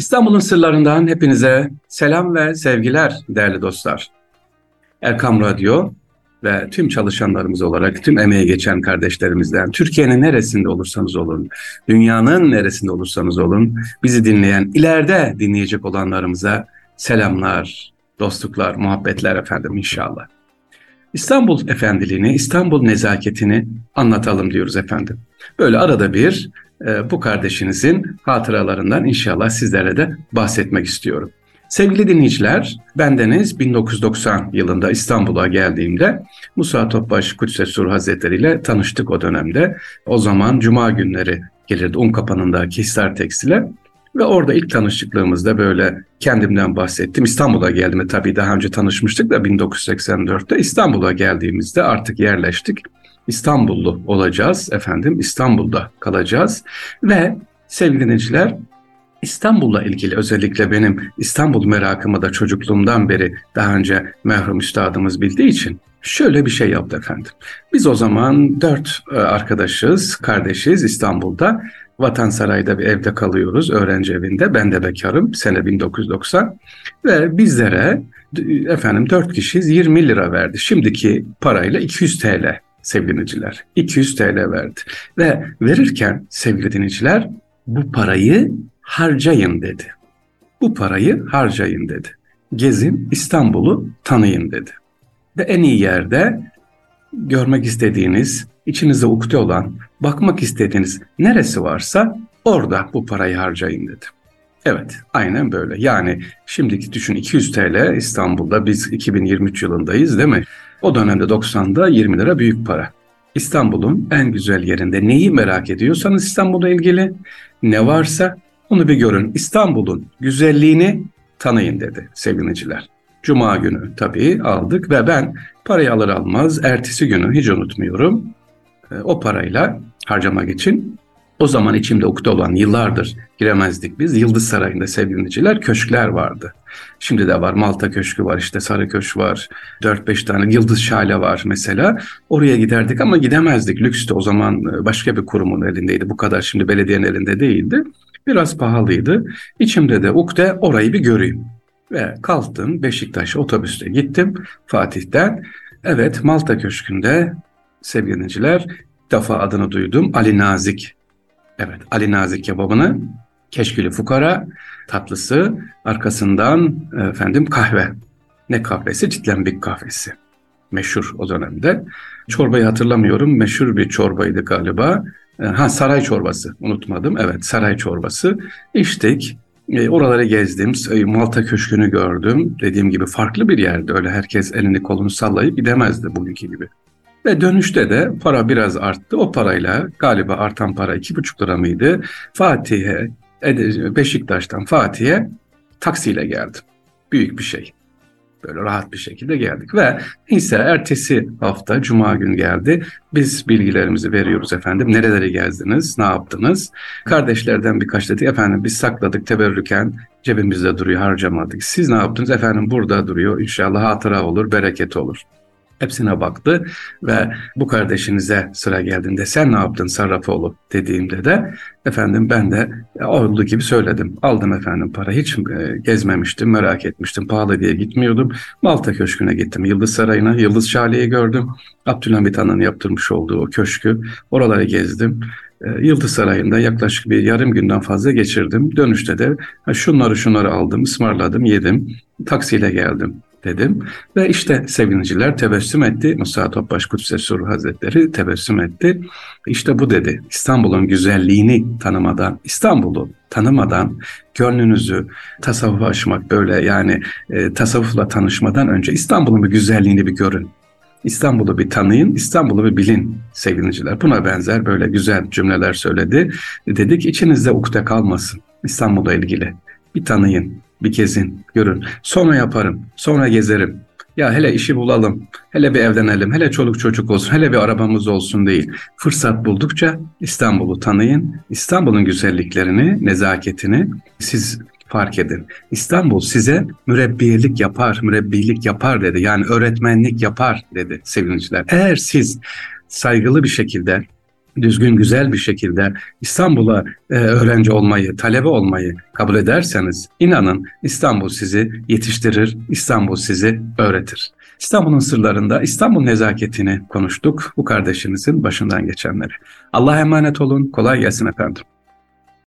İstanbul'un sırlarından hepinize selam ve sevgiler değerli dostlar. Erkam Radyo ve tüm çalışanlarımız olarak tüm emeği geçen kardeşlerimizden Türkiye'nin neresinde olursanız olun, dünyanın neresinde olursanız olun bizi dinleyen, ileride dinleyecek olanlarımıza selamlar, dostluklar, muhabbetler efendim inşallah. İstanbul efendiliğini, İstanbul nezaketini anlatalım diyoruz efendim. Böyle arada bir bu kardeşinizin hatıralarından inşallah sizlere de bahsetmek istiyorum. Sevgili dinleyiciler, bendeniz 1990 yılında İstanbul'a geldiğimde Musa Topbaş Kudüs'e Sur Hazretleri ile tanıştık o dönemde. O zaman cuma günleri gelirdi un kapanındaki Hisar Tekstil'e ve orada ilk tanışıklığımızda böyle kendimden bahsettim. İstanbul'a geldiğimde tabii daha önce tanışmıştık da 1984'te İstanbul'a geldiğimizde artık yerleştik. İstanbullu olacağız efendim. İstanbul'da kalacağız ve sevgili dinleyiciler İstanbul'la ilgili özellikle benim İstanbul merakımı da çocukluğumdan beri daha önce merhum üstadımız bildiği için şöyle bir şey yaptı efendim. Biz o zaman dört e, arkadaşız, kardeşiz İstanbul'da. Vatansaray'da bir evde kalıyoruz, öğrenci evinde. Ben de bekarım, sene 1990. Ve bizlere efendim dört kişiyiz, 20 lira verdi. Şimdiki parayla 200 TL sevgili dinleyiciler. 200 TL verdi. Ve verirken sevgili dinleyiciler bu parayı harcayın dedi. Bu parayı harcayın dedi. Gezin İstanbul'u tanıyın dedi. Ve en iyi yerde görmek istediğiniz, içinizde ukde olan, bakmak istediğiniz neresi varsa orada bu parayı harcayın dedi. Evet, aynen böyle. Yani şimdiki düşün 200 TL İstanbul'da biz 2023 yılındayız değil mi? O dönemde 90'da 20 lira büyük para. İstanbul'un en güzel yerinde neyi merak ediyorsanız İstanbul'la ilgili ne varsa onu bir görün. İstanbul'un güzelliğini tanıyın dedi sevgiliciler. Cuma günü tabii aldık ve ben parayı alır almaz ertesi günü hiç unutmuyorum. E, o parayla harcamak için o zaman içimde ukde olan yıllardır giremezdik biz. Yıldız Sarayı'nda sevgiliciler köşkler vardı. Şimdi de var Malta Köşkü var işte Sarı Köşk var. 4-5 tane Yıldız Şale var mesela. Oraya giderdik ama gidemezdik. Lükstü o zaman e, başka bir kurumun elindeydi. Bu kadar şimdi belediyenin elinde değildi. Biraz pahalıydı. İçimde de ukde orayı bir göreyim. Ve kalktım Beşiktaş otobüste gittim Fatih'ten. Evet Malta Köşkü'nde sevgiliciler defa adını duydum. Ali Nazik Evet, Ali Nazik kebabını, keşkülü fukara tatlısı, arkasından efendim kahve. Ne kahvesi? Citlembik kahvesi. Meşhur o dönemde. Çorbayı hatırlamıyorum. Meşhur bir çorbaydı galiba. E, ha saray çorbası unutmadım. Evet saray çorbası. İçtik. E, oraları gezdim. E, Malta Köşkü'nü gördüm. Dediğim gibi farklı bir yerde. Öyle herkes elini kolunu sallayıp gidemezdi bugünkü gibi. Ve dönüşte de para biraz arttı. O parayla galiba artan para iki buçuk lira mıydı? Fatih'e, Beşiktaş'tan Fatih'e taksiyle geldim. Büyük bir şey. Böyle rahat bir şekilde geldik ve neyse ertesi hafta Cuma gün geldi. Biz bilgilerimizi veriyoruz efendim. Nereleri gezdiniz, ne yaptınız? Kardeşlerden birkaç dedi efendim biz sakladık teberrüken cebimizde duruyor harcamadık. Siz ne yaptınız? Efendim burada duruyor İnşallah hatıra olur, bereket olur. Hepsine baktı ve bu kardeşinize sıra geldiğinde sen ne yaptın Sarrafoğlu dediğimde de efendim ben de olduğu gibi söyledim. Aldım efendim para hiç e, gezmemiştim merak etmiştim pahalı diye gitmiyordum. Malta Köşkü'ne gittim Yıldız Sarayı'na Yıldız Şale'yi gördüm. Abdülhamit Han'ın yaptırmış olduğu o köşkü oraları gezdim. E, Yıldız Sarayı'nda yaklaşık bir yarım günden fazla geçirdim. Dönüşte de şunları şunları aldım, ısmarladım, yedim. Taksiyle geldim dedim. Ve işte sevgiliciler tebessüm etti. Musa Topbaş Kudüs'e Sur Hazretleri tebessüm etti. İşte bu dedi. İstanbul'un güzelliğini tanımadan, İstanbul'u tanımadan gönlünüzü tasavvufa açmak böyle yani e, tasavvufla tanışmadan önce İstanbul'un bir güzelliğini bir görün. İstanbul'u bir tanıyın, İstanbul'u bir bilin sevgiliciler. Buna benzer böyle güzel cümleler söyledi. Dedi ki içinizde ukde kalmasın İstanbul'la ilgili. Bir tanıyın, bir gezin, görün. Sonra yaparım, sonra gezerim. Ya hele işi bulalım, hele bir evlenelim, hele çoluk çocuk olsun, hele bir arabamız olsun değil. Fırsat buldukça İstanbul'u tanıyın, İstanbul'un güzelliklerini, nezaketini siz fark edin. İstanbul size mürebbiyelik yapar, mürebbilik yapar dedi. Yani öğretmenlik yapar dedi sevgiliciler. Eğer siz saygılı bir şekilde düzgün güzel bir şekilde İstanbul'a e, öğrenci olmayı, talebe olmayı kabul ederseniz inanın İstanbul sizi yetiştirir, İstanbul sizi öğretir. İstanbul'un sırlarında İstanbul nezaketini konuştuk bu kardeşimizin başından geçenleri. Allah'a emanet olun, kolay gelsin efendim.